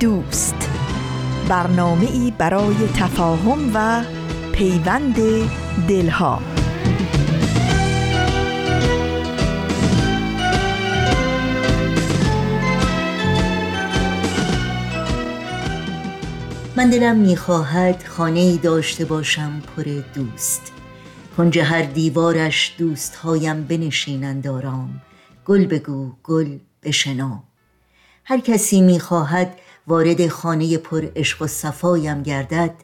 دوست. برنامه ای برای تفاهم و پیوند دلها. من دلم می‌خواهد خانه داشته باشم پر دوست. کنج هر دیوارش دوستهایم بنشینند آرام. گل بگو گل بشنام هر کسی می‌خواهد وارد خانه پر عشق و صفایم گردد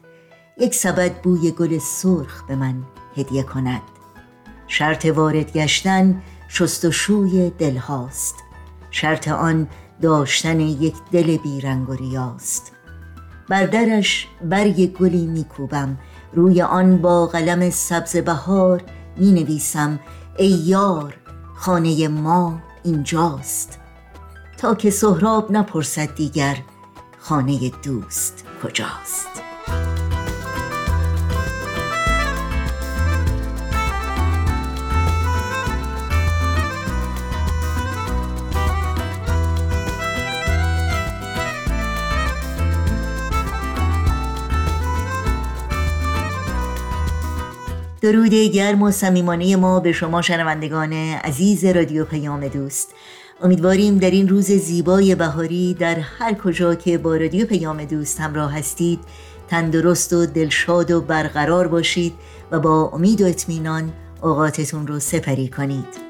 یک سبد بوی گل سرخ به من هدیه کند. شرط وارد گشتن شست و شوی دل هاست. شرط آن داشتن یک دل بیرنگ و ریاست. بر درش برگ گلی میکوبم روی آن با قلم سبز بهار می نویسم ای یار خانه ما اینجاست. تا که سهراب نپرسد دیگر خانه دوست کجاست؟ درود گرم و صمیمانه ما به شما شنوندگان عزیز رادیو پیام دوست. امیدواریم در این روز زیبای بهاری در هر کجا که با رادیو پیام دوست همراه هستید تندرست و دلشاد و برقرار باشید و با امید و اطمینان اوقاتتون رو سپری کنید.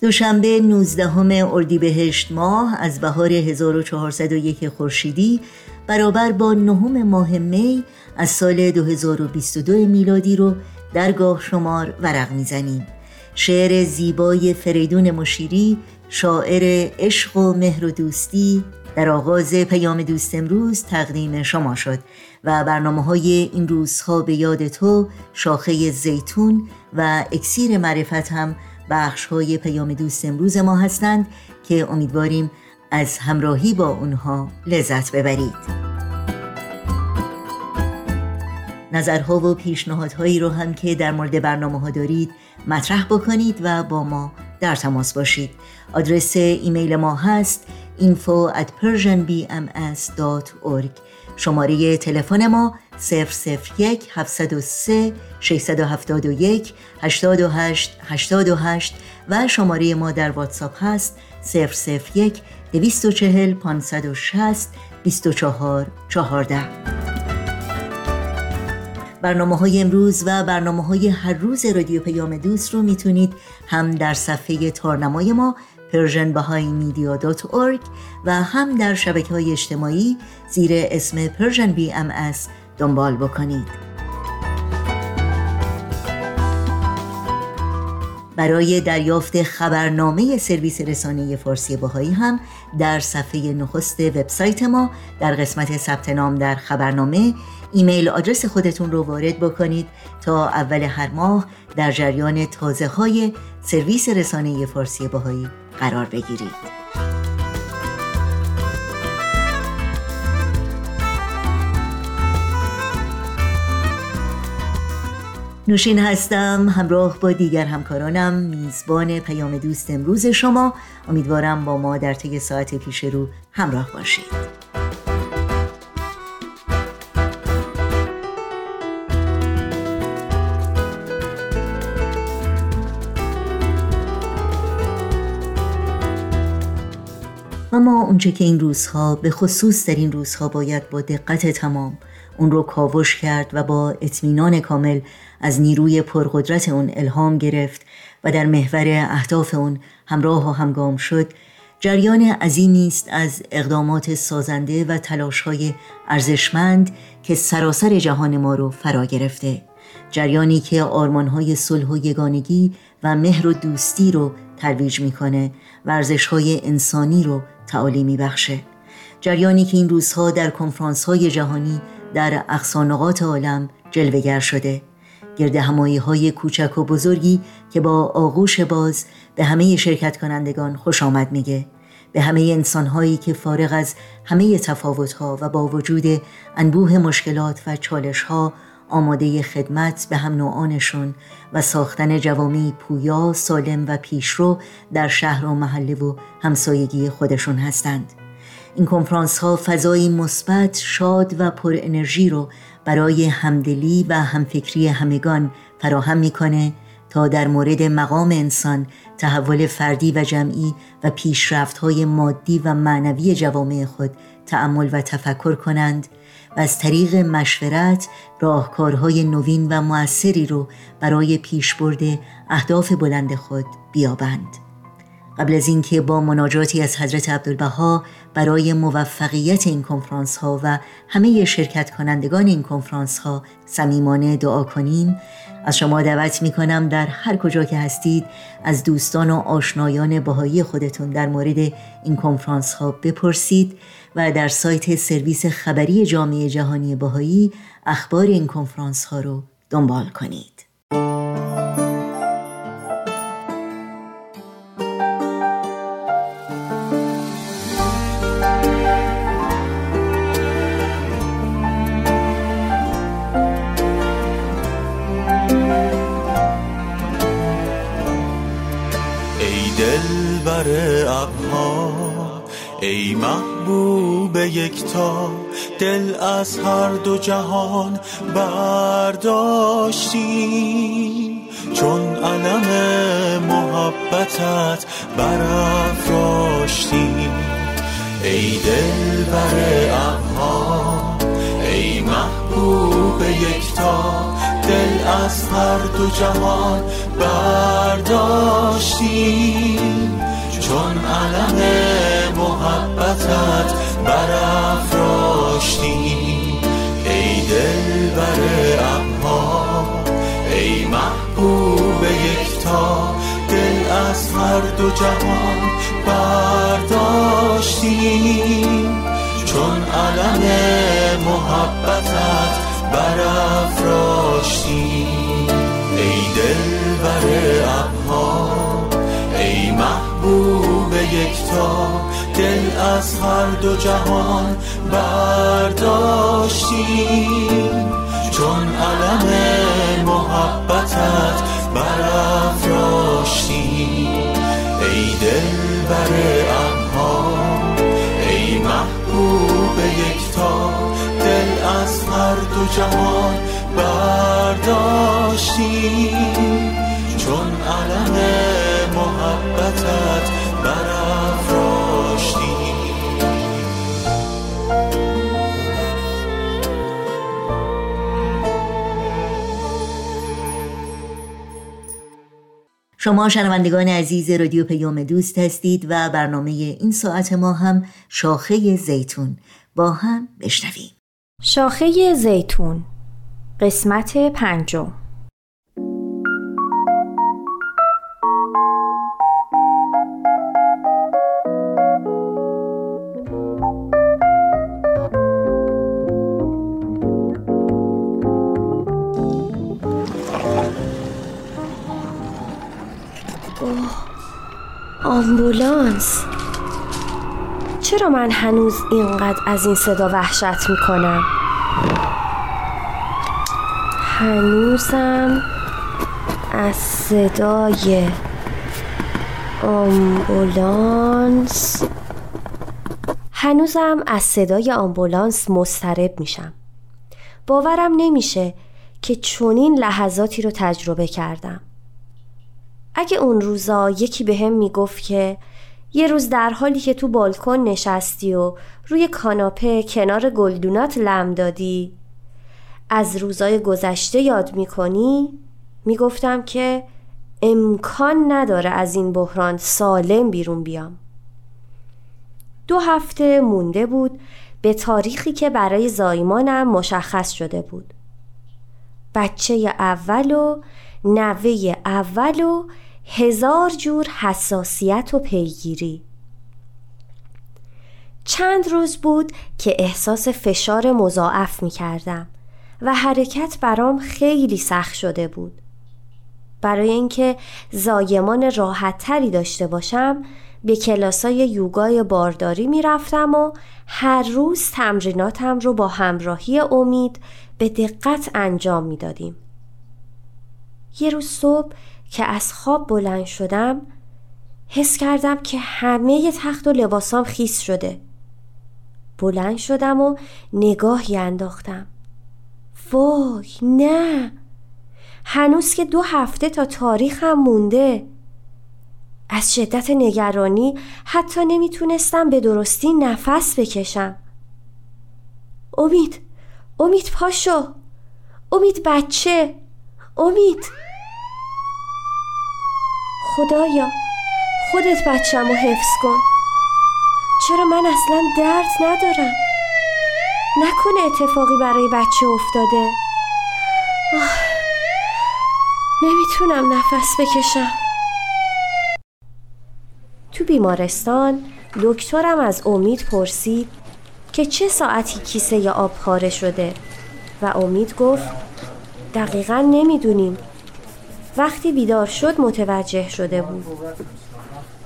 دوشنبه 19 اردیبهشت ماه از بهار 1401 خورشیدی برابر با نهم ماه می از سال 2022 میلادی رو درگاه شمار ورق می‌زنیم. شعر زیبای فریدون مشیری شاعر عشق و مهر و دوستی در آغاز پیام دوست امروز تقدیم شما شد و برنامه های این روزها به یاد تو شاخه زیتون و اکسیر معرفت هم بخش های پیام دوست امروز ما هستند که امیدواریم از همراهی با اونها لذت ببرید. نظرها و پیشنهادهایی رو هم که در مورد برنامه ها دارید مطرح بکنید و با ما در تماس باشید. آدرس ایمیل ما هست info at persianbms.org شماره تلفن ما 001 703 671 828 828 و شماره ما در واتساپ هست 001 240 560 24 14 برنامه های امروز و برنامه های هر روز رادیو پیام دوست رو می‌تونید هم در صفحه تارنمای ما persianbahaimedia.org و هم در شبکه های اجتماعی زیر اسم Persian BMS دنبال بکنید. برای دریافت خبرنامه سرویس رسانه فارسی باهایی هم در صفحه نخست وبسایت ما در قسمت ثبت نام در خبرنامه ایمیل آدرس خودتون رو وارد بکنید تا اول هر ماه در جریان تازه های سرویس رسانه فارسی باهایی قرار بگیرید. نوشین هستم همراه با دیگر همکارانم میزبان پیام دوست امروز شما. امیدوارم با ما در طی ساعت پیش رو همراه باشید. اما اونچه که این روزها به خصوص در این روزها باید با دقت تمام اون رو کاوش کرد و با اطمینان کامل از نیروی پرقدرت اون الهام گرفت و در محور اهداف اون همراه و همگام شد. جریان عظیمی است از اقدامات سازنده و تلاش‌های ارزشمند که سراسر جهان ما رو فرا گرفته. جریانی که آرمانهای صلح و یگانگی و مهر و دوستی رو ترویج می‌کنه. ورزشهای انسانی رو تعالی میبخشه. جریانی که این روزها در کنفرانس های جهانی در اقصانقات عالم جلوگر شده. گرد همایی های کوچک و بزرگی که با آغوش باز به همه شرکت کنندگان خوش آمد میگه. به همه انسان هایی که فارغ از همه تفاوت ها و با وجود انبوه مشکلات و چالش ها آماده خدمت به هم نوعانشون و ساختن جوامی پویا، سالم و پیشرو در شهر و محله و همسایگی خودشون هستند. این کنفرانس ها فضایی مثبت، شاد و پر انرژی رو برای همدلی و همفکری همگان فراهم می‌کنه تا در مورد مقام انسان تحول فردی و جمعی و پیشرفت های مادی و معنوی جوامع خود تأمل و تفکر کنند و از طریق مشورت راهکارهای نوین و موثری رو برای پیشبرد اهداف بلند خود بیابند. قبل از اینکه با مناجاتی از حضرت عبدالبها برای موفقیت این کنفرانس ها و همه شرکت کنندگان این کنفرانس ها صمیمانه دعا کنیم از شما دعوت می کنم در هر کجا که هستید از دوستان و آشنایان بهایی خودتون در مورد این کنفرانس ها بپرسید و در سایت سرویس خبری جامعه جهانی بهایی اخبار این کنفرانس ها رو دنبال کنید. ای محبوب یکتا دل از هر دو جهان برداشتیم چون علم محبتت برافراشتیم ای دل بر ابها ای محبوب یکتا دل از هر دو جهان برداشتیم چون علم محبتت برافراشتی. ای دل بر ابها ای محبوب یکتا دل از هر دو جهان برداشتیم چون علم محبتت برافراشتی. ای دل بر ابها ای محبوب یکتا دل از هر دو جهان برداشتیم چون علم محبتت برافراشتیم ای دل بر انها ای محبوب یکتا دل از هر دو جهان برداشتیم چون علم محبتت برافراشتی. شما شنوندگان عزیز رادیو پیام دوست هستید و برنامه این ساعت ما هم شاخه زیتون. با هم بشنویم. شاخه زیتون قسمت پنجم. آمبولانس. چرا من هنوز اینقدر از این صدا وحشت می‌کنم؟ هنوزم از صدای آمبولانس. هنوزم از صدای آمبولانس مسترب میشم. باورم نمیشه که چنین لحظاتی رو تجربه کردم. اگه اون روزا یکی به هم می‌گفت که یه روز در حالی که تو بالکن نشستی و روی کاناپه کنار گلدونات لم دادی از روزای گذشته یاد می‌کنی؟ می‌گفتم که امکان نداره از این بحران سالم بیرون بیام. دو هفته مونده بود به تاریخی که برای زایمانم مشخص شده بود. بچه اول و نوه اول و هزار جور حساسیت و پیگیری چند روز بود که احساس فشار مضاعف می کردم و حرکت برام خیلی سخت شده بود برای اینکه زایمان راحت تری داشته باشم به کلاسای یوگای بارداری می رفتم و هر روز تمریناتم رو با همراهی امید به دقت انجام می دادیم. یه روز صبح که از خواب بلند شدم حس کردم که همه تخت و لباسام خیس شده. بلند شدم و نگاهی انداختم. وای نه! هنوز که دو هفته تا تاریخم مونده. از شدت نگرانی حتی نمی‌تونستم به درستی نفس بکشم. امید امید پاشو. امید بچه. امید. خدایا خودت بچم رو حفظ کن. چرا من اصلا درد ندارم؟ نکنه اتفاقی برای بچه افتاده. آه. نمی‌تونم نفس بکشم. تو بیمارستان دکترم از امید پرسید که چه ساعتی کیسه آب پاره شده و امید گفت دقیقا نمی‌دونیم. وقتی بیدار شد متوجه شده بود.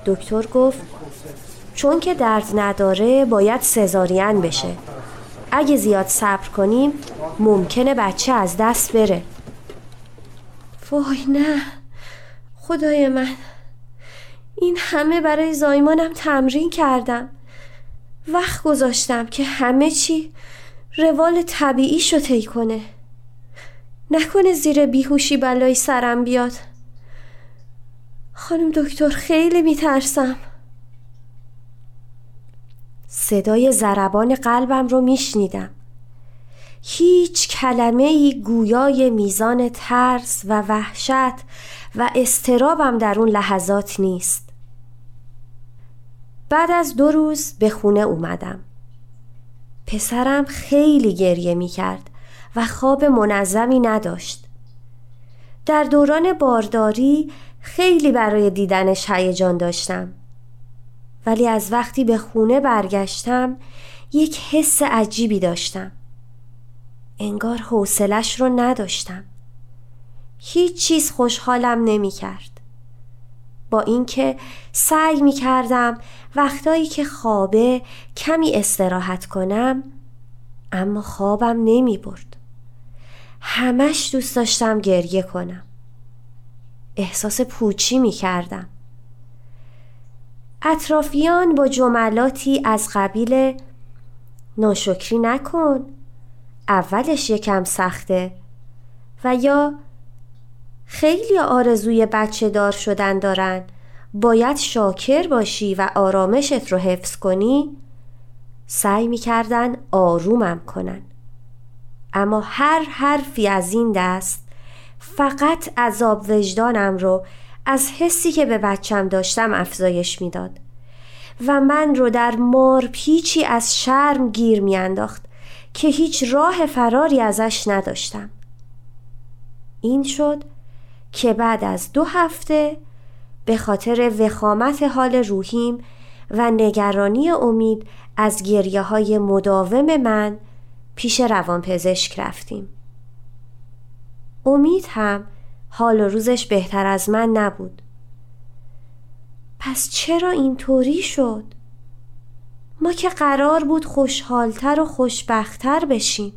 دکتر گفت چون که درد نداره باید سزارین بشه. اگه زیاد صبر کنیم ممکنه بچه از دست بره. وای نه خدای من. این همه برای زایمانم تمرین کردم. وقت گذاشتم که همه چی روال طبیعی شو طی کنه. نکنه زیر بیهوشی بلایی سرم بیاد. خانم دکتر خیلی میترسم. صدای ضربان قلبم رو میشنیدم. هیچ کلمه ای گویای میزان ترس و وحشت و استرابم در اون لحظات نیست. بعد از دو روز به خونه اومدم. پسرم خیلی گریه می کرد و خواب منظمی نداشت. در دوران بارداری خیلی برای دیدنش هیجان داشتم. ولی از وقتی به خونه برگشتم یک حس عجیبی داشتم. انگار حوصلش رو نداشتم. هیچ چیز خوشحالم نمی کرد با اینکه سعی می کردم وقتایی که خوابه کمی استراحت کنم اما خوابم نمی برد همش دوست داشتم گریه کنم. احساس پوچی می کردم. اطرافیان با جملاتی از قبیل ناشکری نکن. اولش یکم سخته و یا خیلی آرزوی بچه دار شدن دارن. باید شاکر باشی و آرامشت رو حفظ کنی. سعی می‌کردن آرومم کنن. اما هر حرفی از این دست فقط عذاب وجدانم رو از حسی که به بچم داشتم افزایش می‌داد و من رو در مار پیچی از شرم گیر میانداخت که هیچ راه فراری ازش نداشتم. این شد که بعد از دو هفته به خاطر وخامت حال روحیم و نگرانی امید از گریه های مداوم من پیش روانپزشک رفتیم. امید هم حال و روزش بهتر از من نبود. پس چرا اینطوری شد؟ ما که قرار بود خوشحالتر و خوشبختتر بشیم.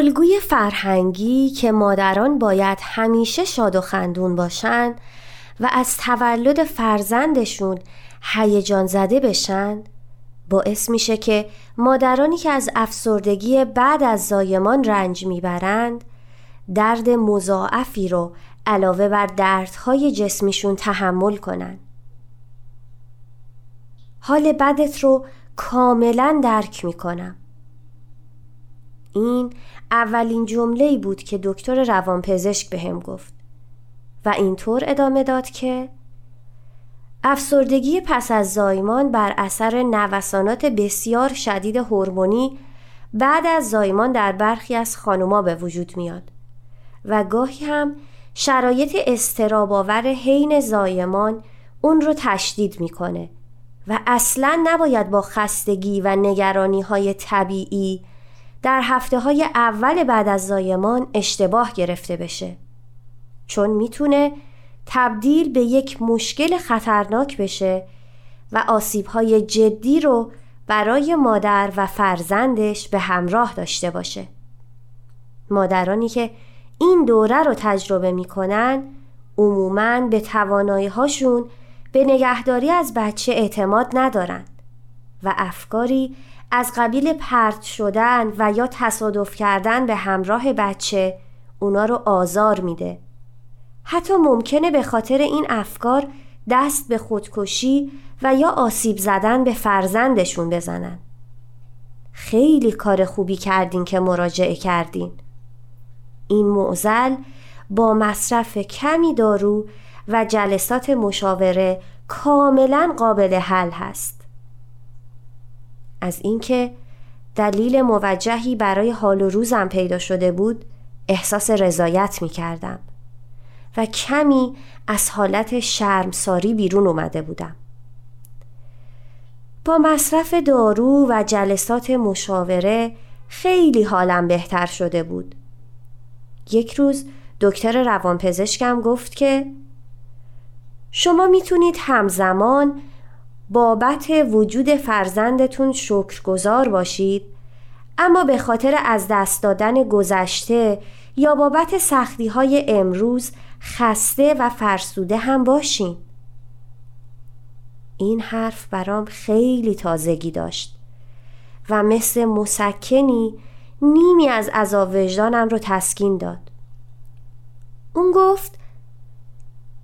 الگوی فرهنگی که مادران باید همیشه شاد و خندون باشند و از تولد فرزندشون هیجان زده بشن باعث میشه که مادرانی که از افسردگی بعد از زایمان رنج می‌برند درد مضاعفی رو علاوه بر دردهای جسمیشون تحمل کنن. حال بدت رو کاملا درک می‌کنم. این اولین جمله بود که دکتر روانپزشک بهم به گفت و اینطور ادامه داد که افسردگی پس از زایمان بر اثر نوسانات بسیار شدید هورمونی بعد از زایمان در برخی از خانوما به وجود میاد و گاهی هم شرایط استراباور حین زایمان اون رو تشدید می‌کنه و اصلا نباید با خستگی و نگرانی های طبیعی در هفته های اول بعد از زایمان اشتباه گرفته بشه. چون می‌تونه تبدیل به یک مشکل خطرناک بشه و آسیب های جدی رو برای مادر و فرزندش به همراه داشته باشه. مادرانی که این دوره رو تجربه می‌کنن عموماً به توانایی هاشون به نگهداری از بچه اعتماد ندارند و افکاری از قبیل پرت شدن و یا تصادف کردن به همراه بچه اونا رو آزار میده. حتی ممکنه به خاطر این افکار دست به خودکشی و یا آسیب زدن به فرزندشون بزنن. خیلی کار خوبی کردین که مراجعه کردین. این معزل با مصرف کمی دارو و جلسات مشاوره کاملا قابل حل هست. از اینکه دلیل موجهی برای حال و روزم پیدا شده بود احساس رضایت می کردم و کمی از حالت شرمساری بیرون اومده بودم. با مصرف دارو و جلسات مشاوره خیلی حالم بهتر شده بود. یک روز دکتر روانپزشکم گفت که شما می‌تونید همزمان بابت وجود فرزندتون شکرگزار باشید. اما به خاطر از دست دادن گذشته یا بابت سختی های امروز خسته و فرسوده هم باشین. این حرف برام خیلی تازگی داشت و مثل مسکنی نیمی از عذاب وجدانم رو تسکین داد. اون گفت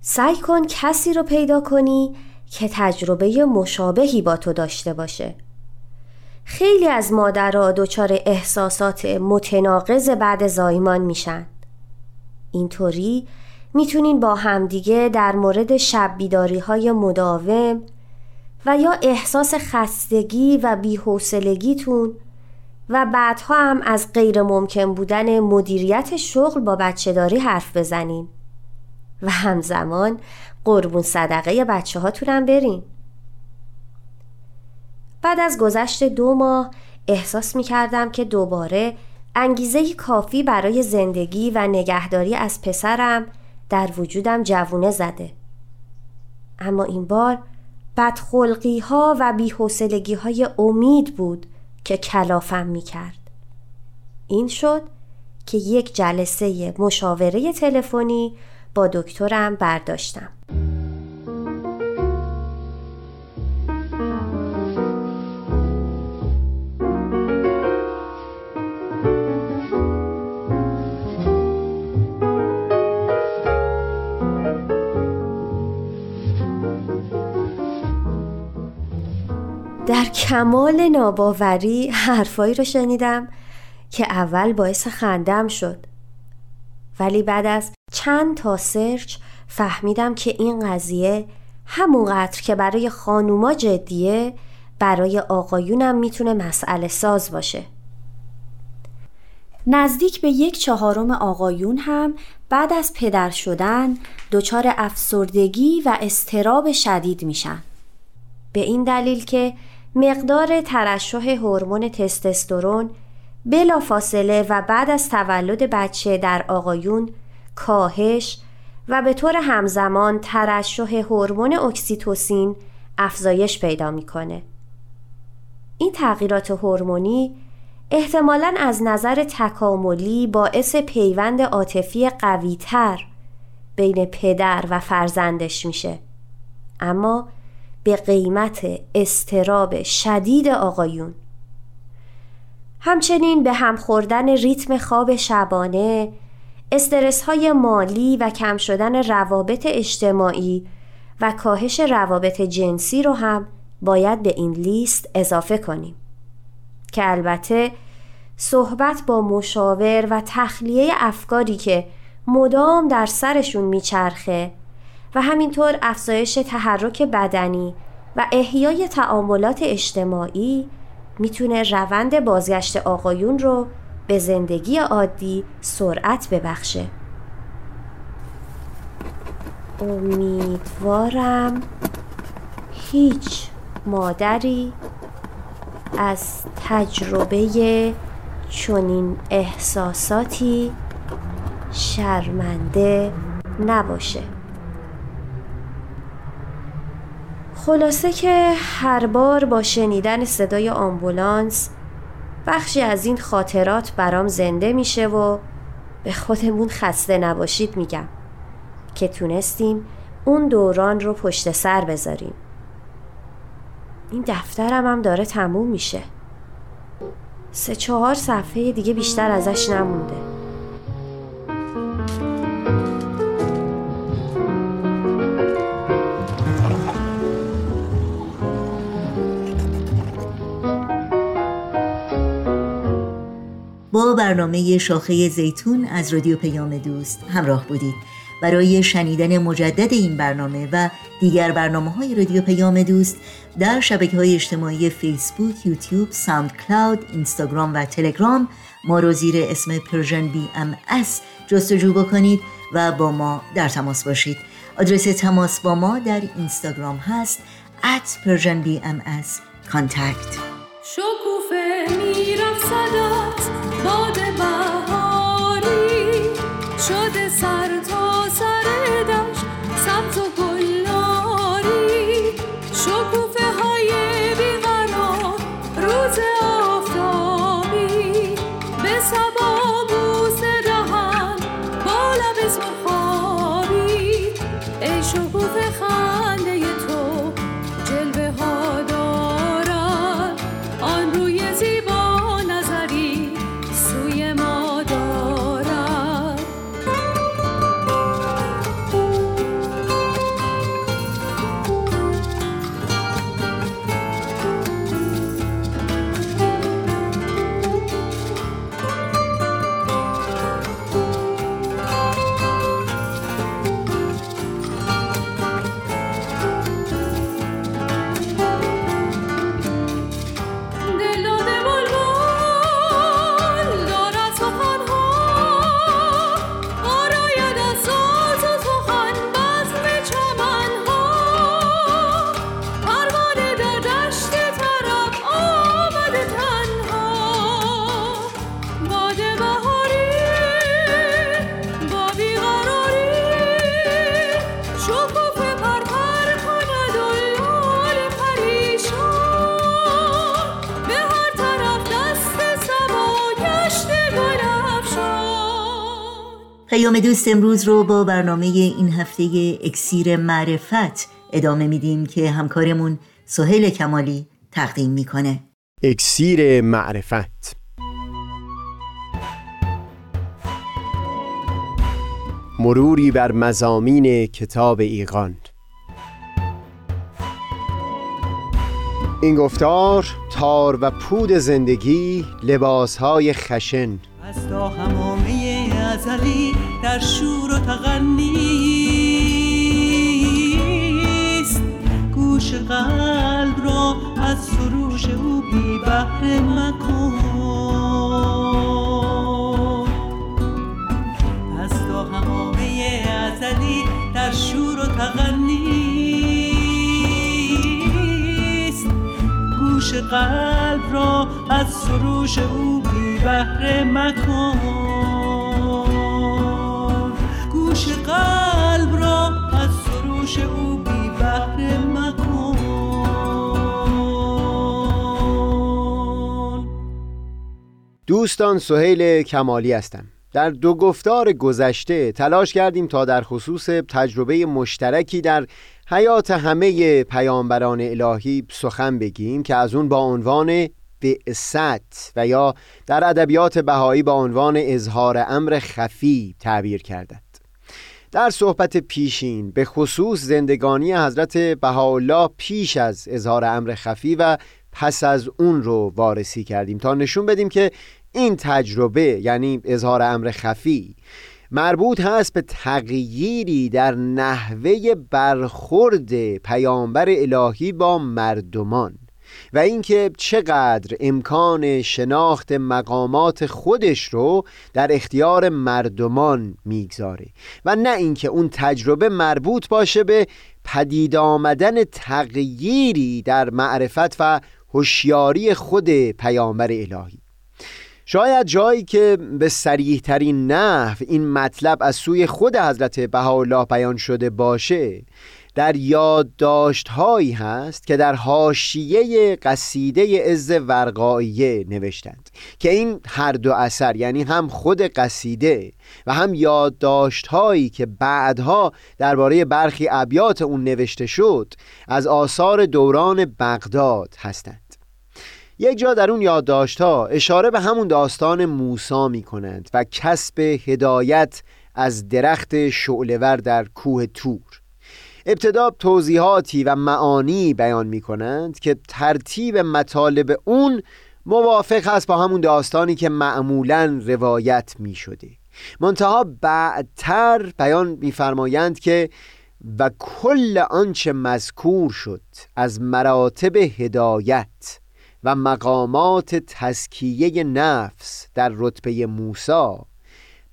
سعی کن کسی رو پیدا کنی که تجربه مشابهی با تو داشته باشه. خیلی از مادرها دچار احساسات متناقض بعد زایمان میشن. اینطوری می‌تونین با همدیگه در مورد شب بیداری های مداوم و یا احساس خستگی و بیحوصلگیتون و بعدها هم از غیر ممکن بودن مدیریت شغل با بچه داری حرف بزنین. و همزمان قربون صدقه بچه هاتونم برین. بعد از گذشت دو ماه احساس می کردم که دوباره انگیزه کافی برای زندگی و نگهداری از پسرم در وجودم جوونه زده. اما این بار بدخلقی ها و بیحسلگی های امید بود که کلافم می کرد این شد که یک جلسه مشاوره تلفنی با دکترم برداشتم. در کمال ناباوری حرفایی رو شنیدم که اول باعث خندم شد. ولی بعد از چند تا سرچ فهمیدم که این قضیه همونقدر که برای خانوما جدیه برای آقایونم می‌تونه مسئله ساز باشه. نزدیک به یک چهارم آقایون هم بعد از پدر شدن دچار افسردگی و استراب شدید میشن. به این دلیل که مقدار ترشح هورمون تستوسترون بلا فاصله و بعد از تولد بچه در آقایون کاهش و به طور همزمان ترشح هورمون اکسیتوسین افزایش پیدا می‌کنه. این تغییرات هورمونی احتمالا از نظر تکاملی باعث پیوند عاطفی قویتر بین پدر و فرزندش میشه اما به قیمت استراب شدید آقایون همچنین به هم خوردن ریتم خواب شبانه استرس های مالی و کم شدن روابط اجتماعی و کاهش روابط جنسی رو هم باید به این لیست اضافه کنیم. که البته صحبت با مشاور و تخلیه افکاری که مدام در سرشون میچرخه و همینطور افزایش تحرک بدنی و احیای تعاملات اجتماعی می‌تونه روند بازگشت آقایون رو به زندگی عادی سرعت ببخشه. امیدوارم هیچ مادری از تجربه چنین احساساتی شرمنده نباشه. خلاصه که هر بار با شنیدن صدای آمبولانس بخشی از این خاطرات برام زنده میشه و به خودمون خسته نباشید میگم که تونستیم اون دوران رو پشت سر بذاریم. این دفترم هم داره تموم میشه. سه چهار صفحه دیگه بیشتر ازش نمونده. برنامه شاخه زیتون از رادیو پیام دوست همراه بودید. برای شنیدن مجدد این برنامه و دیگر برنامه های رادیو پیام دوست در شبکه های اجتماعی فیسبوک، یوتیوب، ساوندکلاود، اینستاگرام و تلگرام ما رو زیر اسم Persian BMS جستجو بکنید و با ما در تماس باشید. آدرس تماس با ما در اینستاگرام هست at Persian contact شکوفه می‌رفت صدات باد بهاری شده سر تا سر. دوست امروز رو با برنامه این هفته اکسیر معرفت ادامه میدیم که همکارمون سهیل کمالی تقدیم می‌کنه. اکسیر معرفت. مروری بر مزامین کتاب ایقان این گفتار تار و پود زندگی لباسهای خشن. از تا ازلی در شور و تغنیست گوش قلب را از سروش او بی بهره مکن. از تا همامه ازلی در شور و تغنیست گوش قلب را از سروش او بی بهره مکن. قلب را از سروش او بی مکن. دوستان سهیل کمالی هستم. در دو گفتار گذشته تلاش کردیم تا در خصوص تجربه مشترکی در حیات همه پیامبران الهی سخن بگیم که از اون با عنوان بعثت و یا در ادبیات بهایی با عنوان اظهار امر خفی تعبیر کردند در صحبت پیشین به خصوص زندگانی حضرت بهاءالله پیش از اظهار امر خفی و پس از اون رو وارسی کردیم. تا نشون بدیم که این تجربه یعنی اظهار امر خفی مربوط هست به تغییری در نحوه برخورد پیامبر الهی با مردمان. و اینکه چقدر امکان شناخت مقامات خودش رو در اختیار مردمان می‌گذاره و نه اینکه اون تجربه مربوط باشه به پدید آمدن تغییری در معرفت و هوشیاری خود پیامبر الهی. شاید جایی که به سریح ترین نحو این مطلب از سوی خود حضرت بهاءالله بیان شده باشه در یادداشت هایی هست که در حاشیه قصیده از ورقاییه نوشتند که این هر دو اثر یعنی هم خود قصیده و هم یادداشت هایی که بعدها درباره برخی ابیات اون نوشته شد از آثار دوران بغداد هستند. یک جا در اون یادداشت ها اشاره به همون داستان موسا می کنند و کسب هدایت از درخت شعلور در کوه تور. ابتدا توضیحاتی و معانی بیان می کنند که ترتیب مطالب اون موافق است با همون داستانی که معمولا روایت می شده منتها بعدتر بیان میفرمایند که و کل آنچه مذکور شد از مراتب هدایت و مقامات تزکیه نفس در رتبه موسی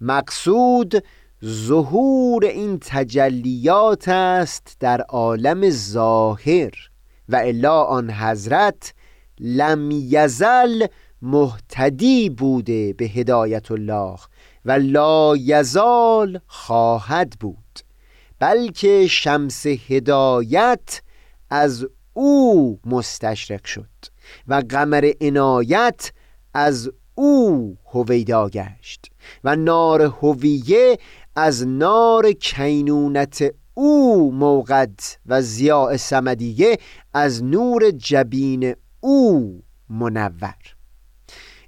مقصود ظهور این تجلیات است در عالم ظاهر و الا آن حضرت لم یزل محتدی بوده به هدایت الله و لا یزال خواهد بود بلکه شمس هدایت از او مستشرق شد و قمر عنایت از او هویدا گشت و نار هویه از نار کینونت او موقد و زیاء سمدیه از نور جبین او منور.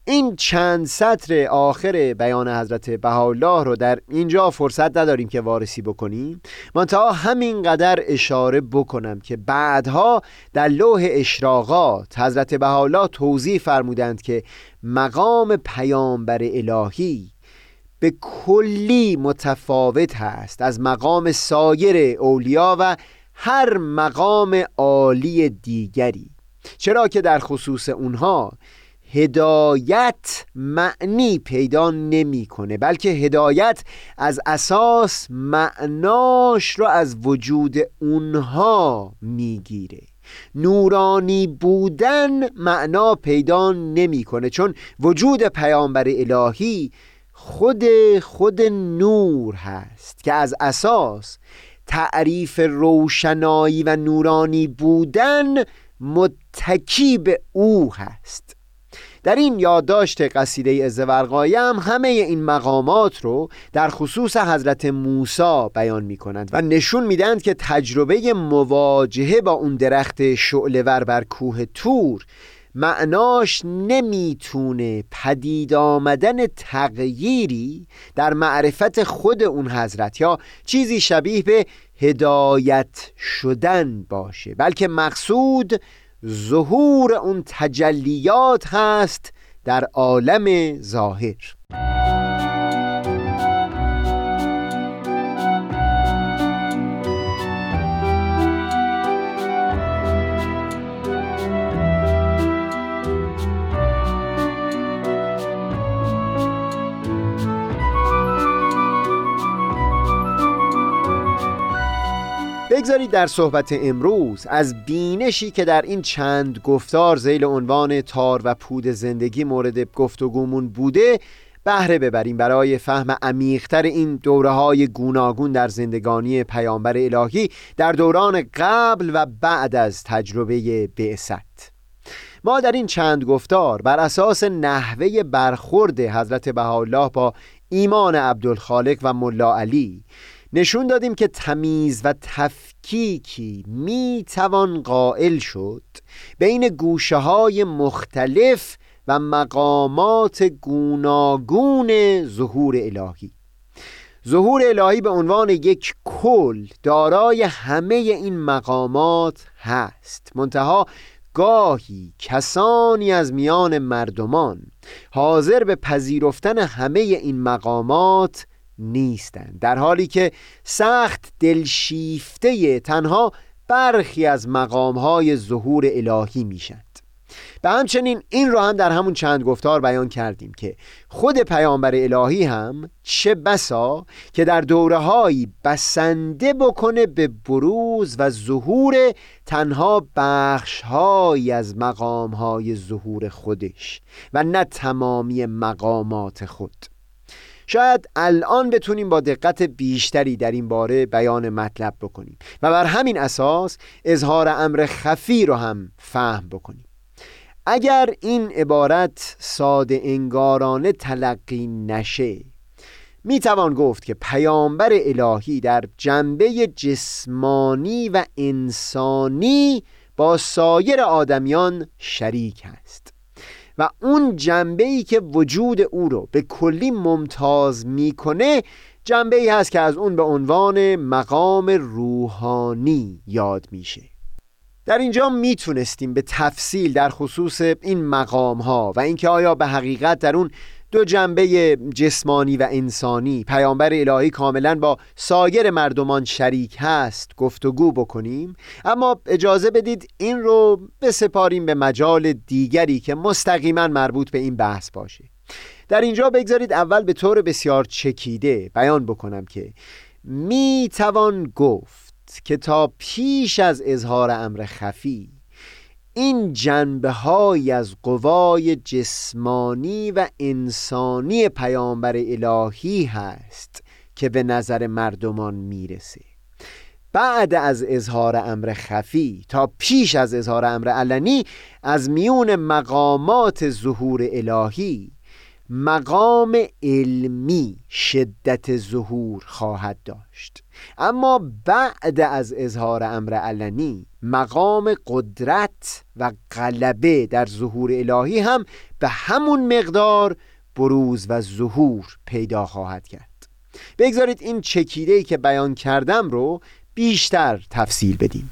این چند سطر آخر بیان حضرت بهاءالله رو در اینجا فرصت نداریم که وارسی بکنیم. منتها همینقدر اشاره بکنم که بعدها در لوح اشراقات حضرت بهاءالله توضیح فرمودند که مقام پیامبر الهی به کلی متفاوت هست از مقام سایر اولیا و هر مقام عالی دیگری. چرا که در خصوص اونها هدایت معنی پیدا نمی‌کنه بلکه هدایت از اساس معناش رو از وجود اونها می‌گیره. نورانی بودن معنا پیدا نمی‌کنه چون وجود پیامبر الهی خود خود نور هست که از اساس تعریف روشنایی و نورانی بودن متکی به او هست. در این یادداشت قصیده ازورقایی هم همه این مقامات رو در خصوص حضرت موسی بیان می کنند و نشون میدند که تجربه مواجهه با اون درخت شعلور بر کوه تور معناش نمی‌تونه پدید آمدن تغییری در معرفت خود اون حضرت یا چیزی شبیه به هدایت شدن باشه بلکه مقصود ظهور اون تجلیات هست در عالم ظاهر. بگذارید در صحبت امروز از بینشی که در این چند گفتار زیل عنوان تار و پود زندگی مورد گفتگومون بوده بهره ببریم برای فهم عمیقتر این دوره های گوناگون در زندگانی پیامبر الهی در دوران قبل و بعد از تجربه بعثت. ما در این چند گفتار بر اساس نحوه برخورد حضرت بهاءالله با ایمان عبدالخالق و ملا علی نشون دادیم که تمیز و تفکیکی می توان قائل شد بین گوشه های مختلف و مقامات گوناگون ظهور الهی. ظهور الهی به عنوان یک کل دارای همه این مقامات هست. منتها گاهی کسانی از میان مردمان حاضر به پذیرفتن همه این مقامات نیستند در حالی که سخت دلشیفته تنها برخی از مقامهای ظهور الهی میشن و همچنین این را هم در همون چند گفتار بیان کردیم که خود پیامبر الهی هم چه بسا که در دوره هایی بسنده بکنه به بروز و ظهور تنها بخش های از مقام های ظهور خودش و نه تمامی مقامات خود. شاید الان بتونیم با دقت بیشتری در این باره بیان مطلب بکنیم و بر همین اساس اظهار امر خفی رو هم فهم بکنیم. اگر این عبارت ساده انگارانه تلقی نشه می توان گفت که پیامبر الهی در جنبه جسمانی و انسانی با سایر آدمیان شریک است و اون جنبه ای که وجود او رو به کلی ممتاز می‌کنه جنبه ای هست که از اون به عنوان مقام روحانی یاد میشه. در اینجا می‌تونستیم به تفصیل در خصوص این مقام ها و اینکه آیا به حقیقت در اون دو جنبه جسمانی و انسانی. پیامبر الهی کاملا با سایر مردمان شریک هست. گفتگو بکنیم. اما اجازه بدید این رو بسپاریم به مجال دیگری که مستقیما مربوط به این بحث باشه. در اینجا بگذارید اول به طور بسیار چکیده بیان بکنم که می توان گفت که تا پیش از اظهار امر خفی این جنبه های از قوای جسمانی و انسانی پیامبر الهی هست که به نظر مردمان می‌رسه. بعد از اظهار امر خفی تا پیش از اظهار امر علنی از میون مقامات ظهور الهی مقام علمی شدت ظهور خواهد داشت. اما بعد از اظهار امر علنی مقام قدرت و غلبه در ظهور الهی هم به همون مقدار بروز و ظهور پیدا خواهد کرد. بگذارید این چکیده که بیان کردم رو بیشتر تفصیل بدیم.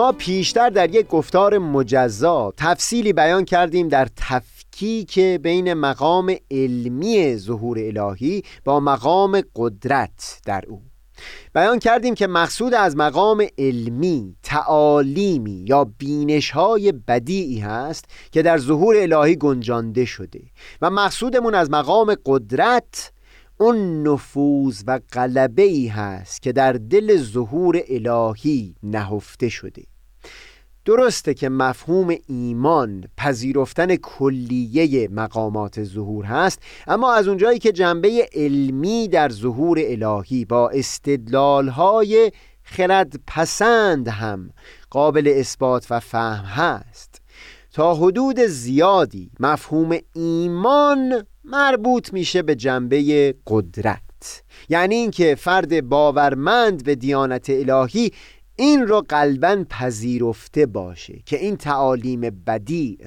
ما پیشتر در یک گفتار مجزا تفصیلی بیان کردیم در تفکیک بین مقام علمی ظهور الهی با مقام قدرت در او. بیان کردیم که مقصود از مقام علمی تعالیمی یا بینش های بدیعی هست که در ظهور الهی گنجانده شده و مقصودمون از مقام قدرت اون نفوذ و غلبه ای هست که در دل ظهور الهی نهفته شده. درسته که مفهوم ایمان پذیرفتن کلیه مقامات ظهور هست اما از اونجایی که جنبه علمی در ظهور الهی با استدلالهای خرد پسند هم قابل اثبات و فهم هست. تا حدود زیادی مفهوم ایمان مربوط میشه به جنبه قدرت. یعنی اینکه فرد باورمند به دیانت الهی این رو قلبا پذیرفته باشه که این تعالیم بدیع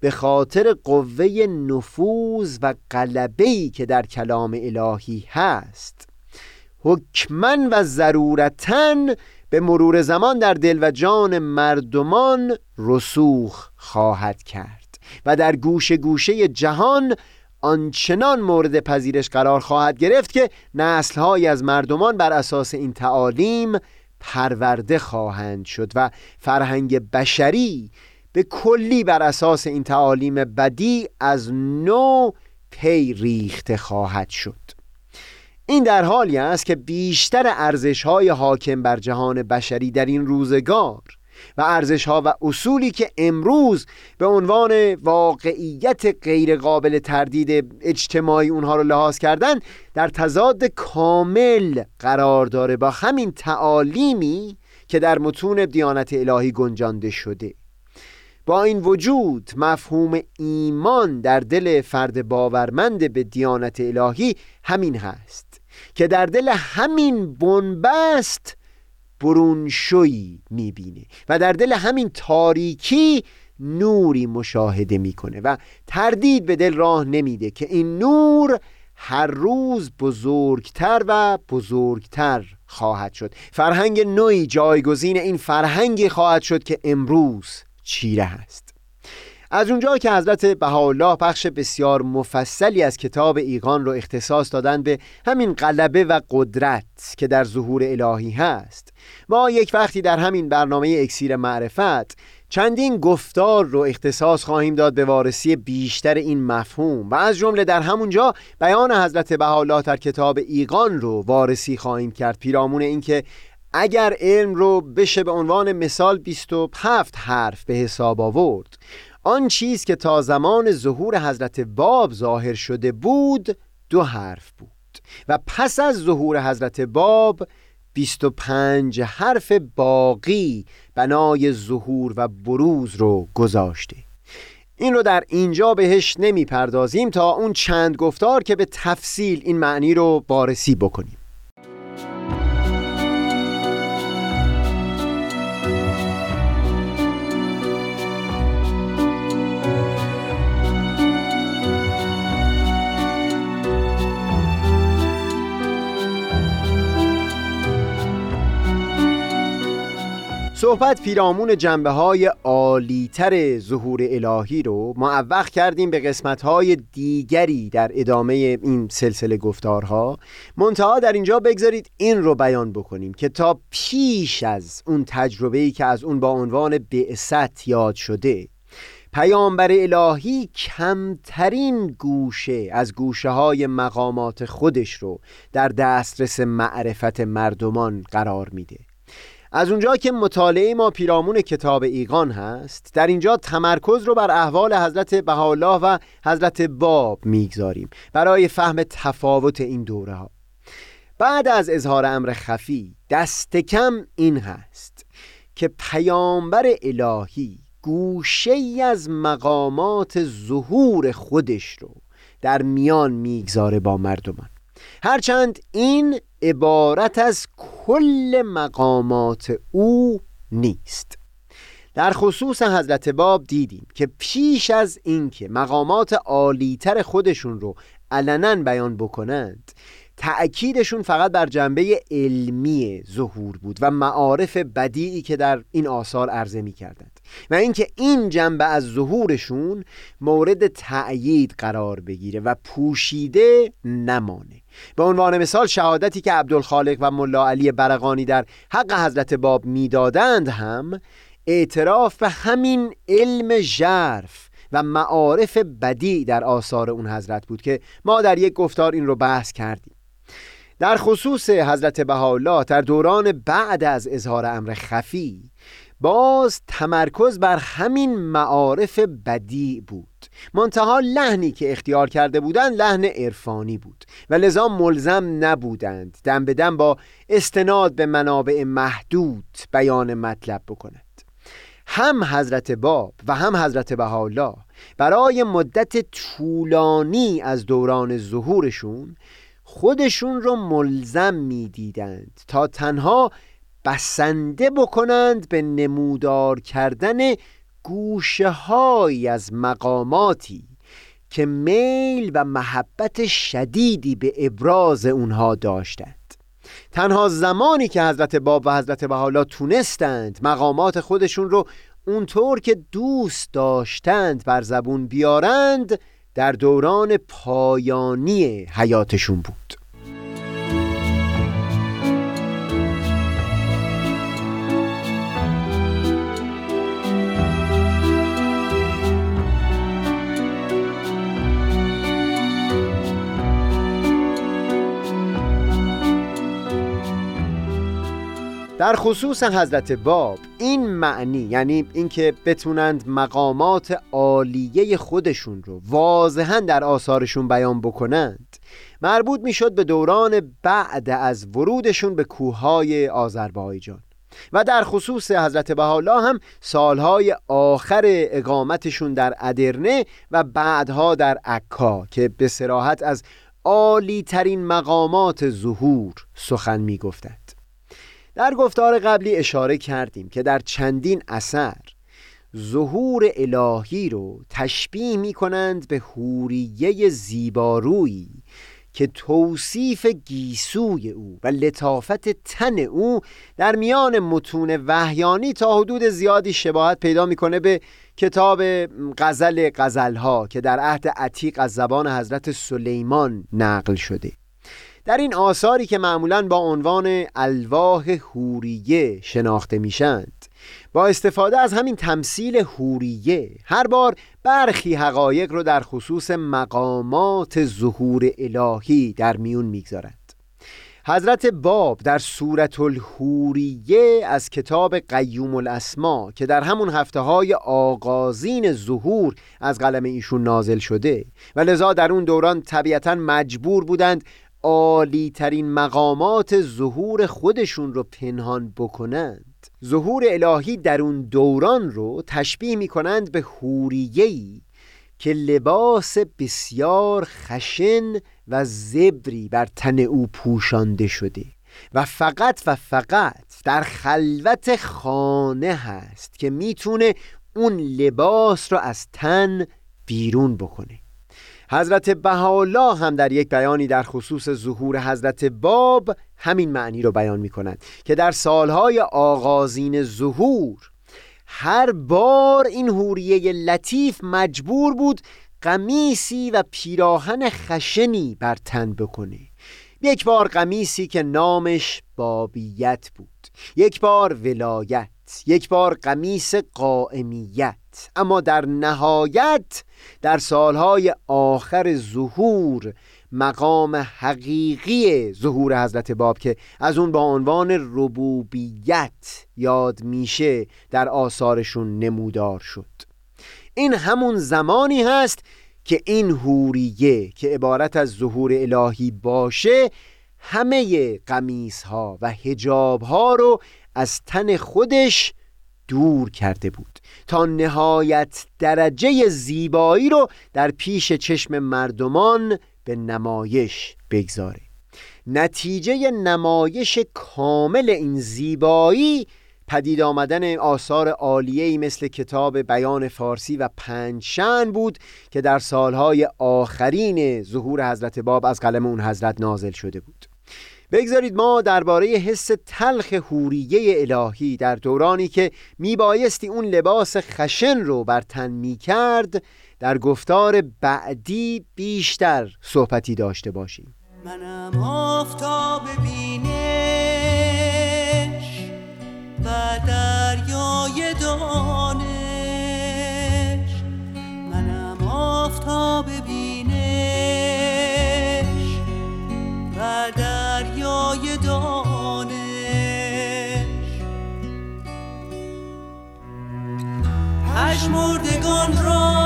به خاطر قوه نفوذ و قلبهی که در کلام الهی هست حکمن و ضرورتن به مرور زمان در دل و جان مردمان رسوخ خواهد کرد و در گوشه گوشه جهان آنچنان مورد پذیرش قرار خواهد گرفت که نسلهایی از مردمان بر اساس این تعالیم پرورده خواهند شد و فرهنگ بشری به کلی بر اساس این تعالیم بدی از نو پی ریخته خواهد شد. این در حالی است که بیشتر ارزش های حاکم بر جهان بشری در این روزگار و ارزش ها و اصولی که امروز به عنوان واقعیت غیر قابل تردید اجتماعی اونها رو لحاظ کردن در تضاد کامل قرار داره با همین تعالیمی که در متون دیانت الهی گنجانده شده. با این وجود مفهوم ایمان در دل فرد باورمند به دیانت الهی همین هست که در دل همین بنبست برونشویی می‌بینه و در دل همین تاریکی نوری مشاهده می‌کنه و تردید به دل راه نمیده که این نور هر روز بزرگتر و بزرگتر خواهد شد. فرهنگ نوعی جایگزین این فرهنگی خواهد شد که امروز چیره هست از اونجا که حضرت بهاءالله بخش بسیار مفصلی از کتاب ایقان رو اختصاص دادن به همین غلبه و قدرت که در ظهور الهی هست ما یک وقتی در همین برنامه اکسیر معرفت چندین گفتار رو اختصاص خواهیم داد به وارسی بیشتر این مفهوم و از جمله در همونجا بیان حضرت بهاءالله در کتاب ایقان رو وارسی خواهیم کرد. پیرامون اینکه اگر علم رو بشه به عنوان مثال 27 حرف به حساب آورد. آن چیز که تا زمان ظهور حضرت باب ظاهر شده بود دو حرف بود. و پس از ظهور حضرت باب 25 حرف باقی بنای ظهور و بروز رو گذاشته. این رو در اینجا بهش نمی پردازیم تا اون چند گفتار که به تفصیل این معنی رو بارسی بکنیم. صحبت پیرامون جنبه های عالیتر ظهور الهی رو معوق کردیم به قسمت های دیگری در ادامه این سلسله گفتارها. منتها در اینجا بگذارید این رو بیان بکنیم که تا پیش از اون تجربه‌ای که از اون با عنوان بعثت یاد شده پیامبر الهی کمترین گوشه از گوشه های مقامات خودش رو در دسترس معرفت مردمان قرار میده. از اونجا که مطالعه ما پیرامون کتاب ایقان هست در اینجا تمرکز رو بر احوال حضرت بهاءالله و حضرت باب می‌گذاریم برای فهم تفاوت این دوره ها. بعد از اظهار امر خفی دست کم این هست که پیامبر الهی گوشه ای از مقامات ظهور خودش رو در میان می‌گذاره با مردمان. هرچند این عبارت از کل مقامات او نیست. در خصوص حضرت باب دیدیم که پیش از اینکه مقامات عالیتر خودشون رو علنا بیان بکنند تأکیدشون فقط بر جنبه علمی ظهور بود و معارف بدیعی که در این آثار عرضه می کردند و اینکه این جنبه از ظهورشون مورد تأیید قرار بگیره و پوشیده نمانه. به عنوان مثال شهادتی که عبدالخالق و ملا علی برقانی در حق حضرت باب می‌دادند هم اعتراف به همین علم ژرف و معارف بدی در آثار اون حضرت بود که ما در یک گفتار این رو بحث کردیم. در خصوص حضرت بهاءالله در دوران بعد از اظهار امر خفی باز تمرکز بر همین معارف بدی بود. منتها لحنی که اختیار کرده بودند لحن عرفانی بود و لذا ملزم نبودند دم به دم با استناد به منابع محدود بیان مطلب بکنند هم حضرت باب و هم حضرت بهاءالله برای مدت طولانی از دوران ظهورشون خودشون رو ملزم می‌دیدند تا تنها بسنده بکنند به نمودار کردن گوشه های از مقاماتی که میل و محبت شدیدی به ابراز اونها داشتند. تنها زمانی که حضرت باب و حضرت بحالا تونستند مقامات خودشون رو اونطور که دوست داشتند بر زبون بیارند در دوران پایانی حیاتشون بود. در خصوص حضرت باب این معنی یعنی اینکه بتونند مقامات عالیه خودشون رو واضحا در آثارشون بیان بکنند مربوط می‌شد به دوران بعد از ورودشون به کوههای آذربایجان. و در خصوص حضرت بهاءالله هم سالهای آخر اقامتشون در ادرنه و بعدها در عکا که به سراحت از عالی ترین مقامات ظهور سخن می در گفتار قبلی اشاره کردیم که در چندین اثر ظهور الهی رو تشبیه می کنند به حوریه زیبارویی که توصیف گیسوی او و لطافت تن او در میان متون وحیانی تا حدود زیادی شباهت پیدا می‌کنه به کتاب غزل غزلها که در عهد عتیق از زبان حضرت سلیمان نقل شده. در این آثاری که معمولا با عنوان الواح هوریه شناخته میشند با استفاده از همین تمثیل هوریه هر بار برخی حقایق رو در خصوص مقامات ظهور الهی در میون می‌گذارند. حضرت باب در صورت الهوریه از کتاب قیوم الاسما که در همون هفته های آغازین ظهور از قلم ایشون نازل شده و لذا در اون دوران طبیعتا مجبور بودند عالی ترین مقامات ظهور خودشون رو پنهان بکنند. ظهور الهی در اون دوران رو تشبیه می کنند به حوریهی که لباس بسیار خشن و زبری بر تن او پوشانده شده و فقط و فقط در خلوت خانه هست که می‌تونه اون لباس رو از تن بیرون بکنه. حضرت بهاءالله هم در یک بیانی در خصوص ظهور حضرت باب همین معنی رو بیان می کند که در سالهای آغازین ظهور هر بار این حوریه لطیف مجبور بود قمیسی و پیراهن خشنی بر تن بکنه. یک بار قمیسی که نامش بابیت بود یک بار ولایت یک بار قمیس قائمیت. اما در نهایت در سالهای آخر ظهور مقام حقیقی ظهور حضرت باب که از اون با عنوان ربوبیت یاد میشه در آثارشون نمودار شد. این همون زمانی هست که این هوریه که عبارت از ظهور الهی باشه همه قمیس ها و هجاب ها رو از تن خودش دور کرده بود تا نهایت درجه زیبایی رو در پیش چشم مردمان به نمایش بگذاره. نتیجه نمایش کامل این زیبایی پدید آمدن آثار عالیه‌ای مثل کتاب بیان فارسی و پنجشن بود که در سالهای آخرین ظهور حضرت باب از قلم اون حضرت نازل شده بود. بگذارید ما درباره حس تلخ حوریه الهی در دورانی که میبایستی اون لباس خشن رو بر تن می‌کرد در گفتار بعدی بیشتر صحبتی داشته باشیم. منم آفتاب بینش و دریای دانش. منم آفتاب دریای پشمردگان را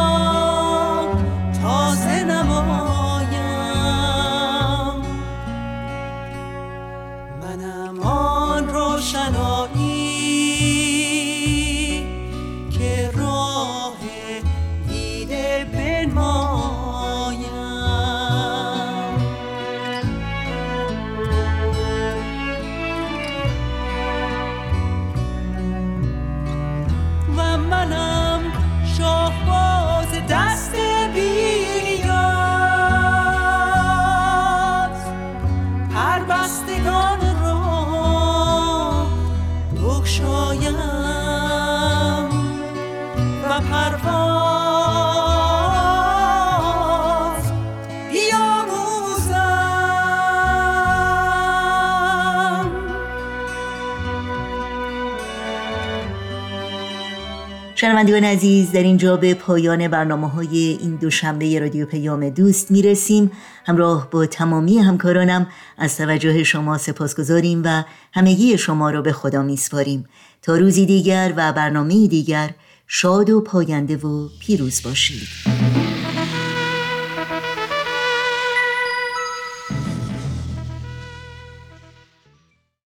شنوندگان عزیز در اینجا به پایان برنامه های این دوشنبه رادیو پیام دوست می‌رسیم. همراه با تمامی همکارانم از توجه شما سپاسگزاریم و همگی شما را به خدا میسپاریم. تا روزی دیگر و برنامه دیگر شاد و پاینده و پیروز باشید.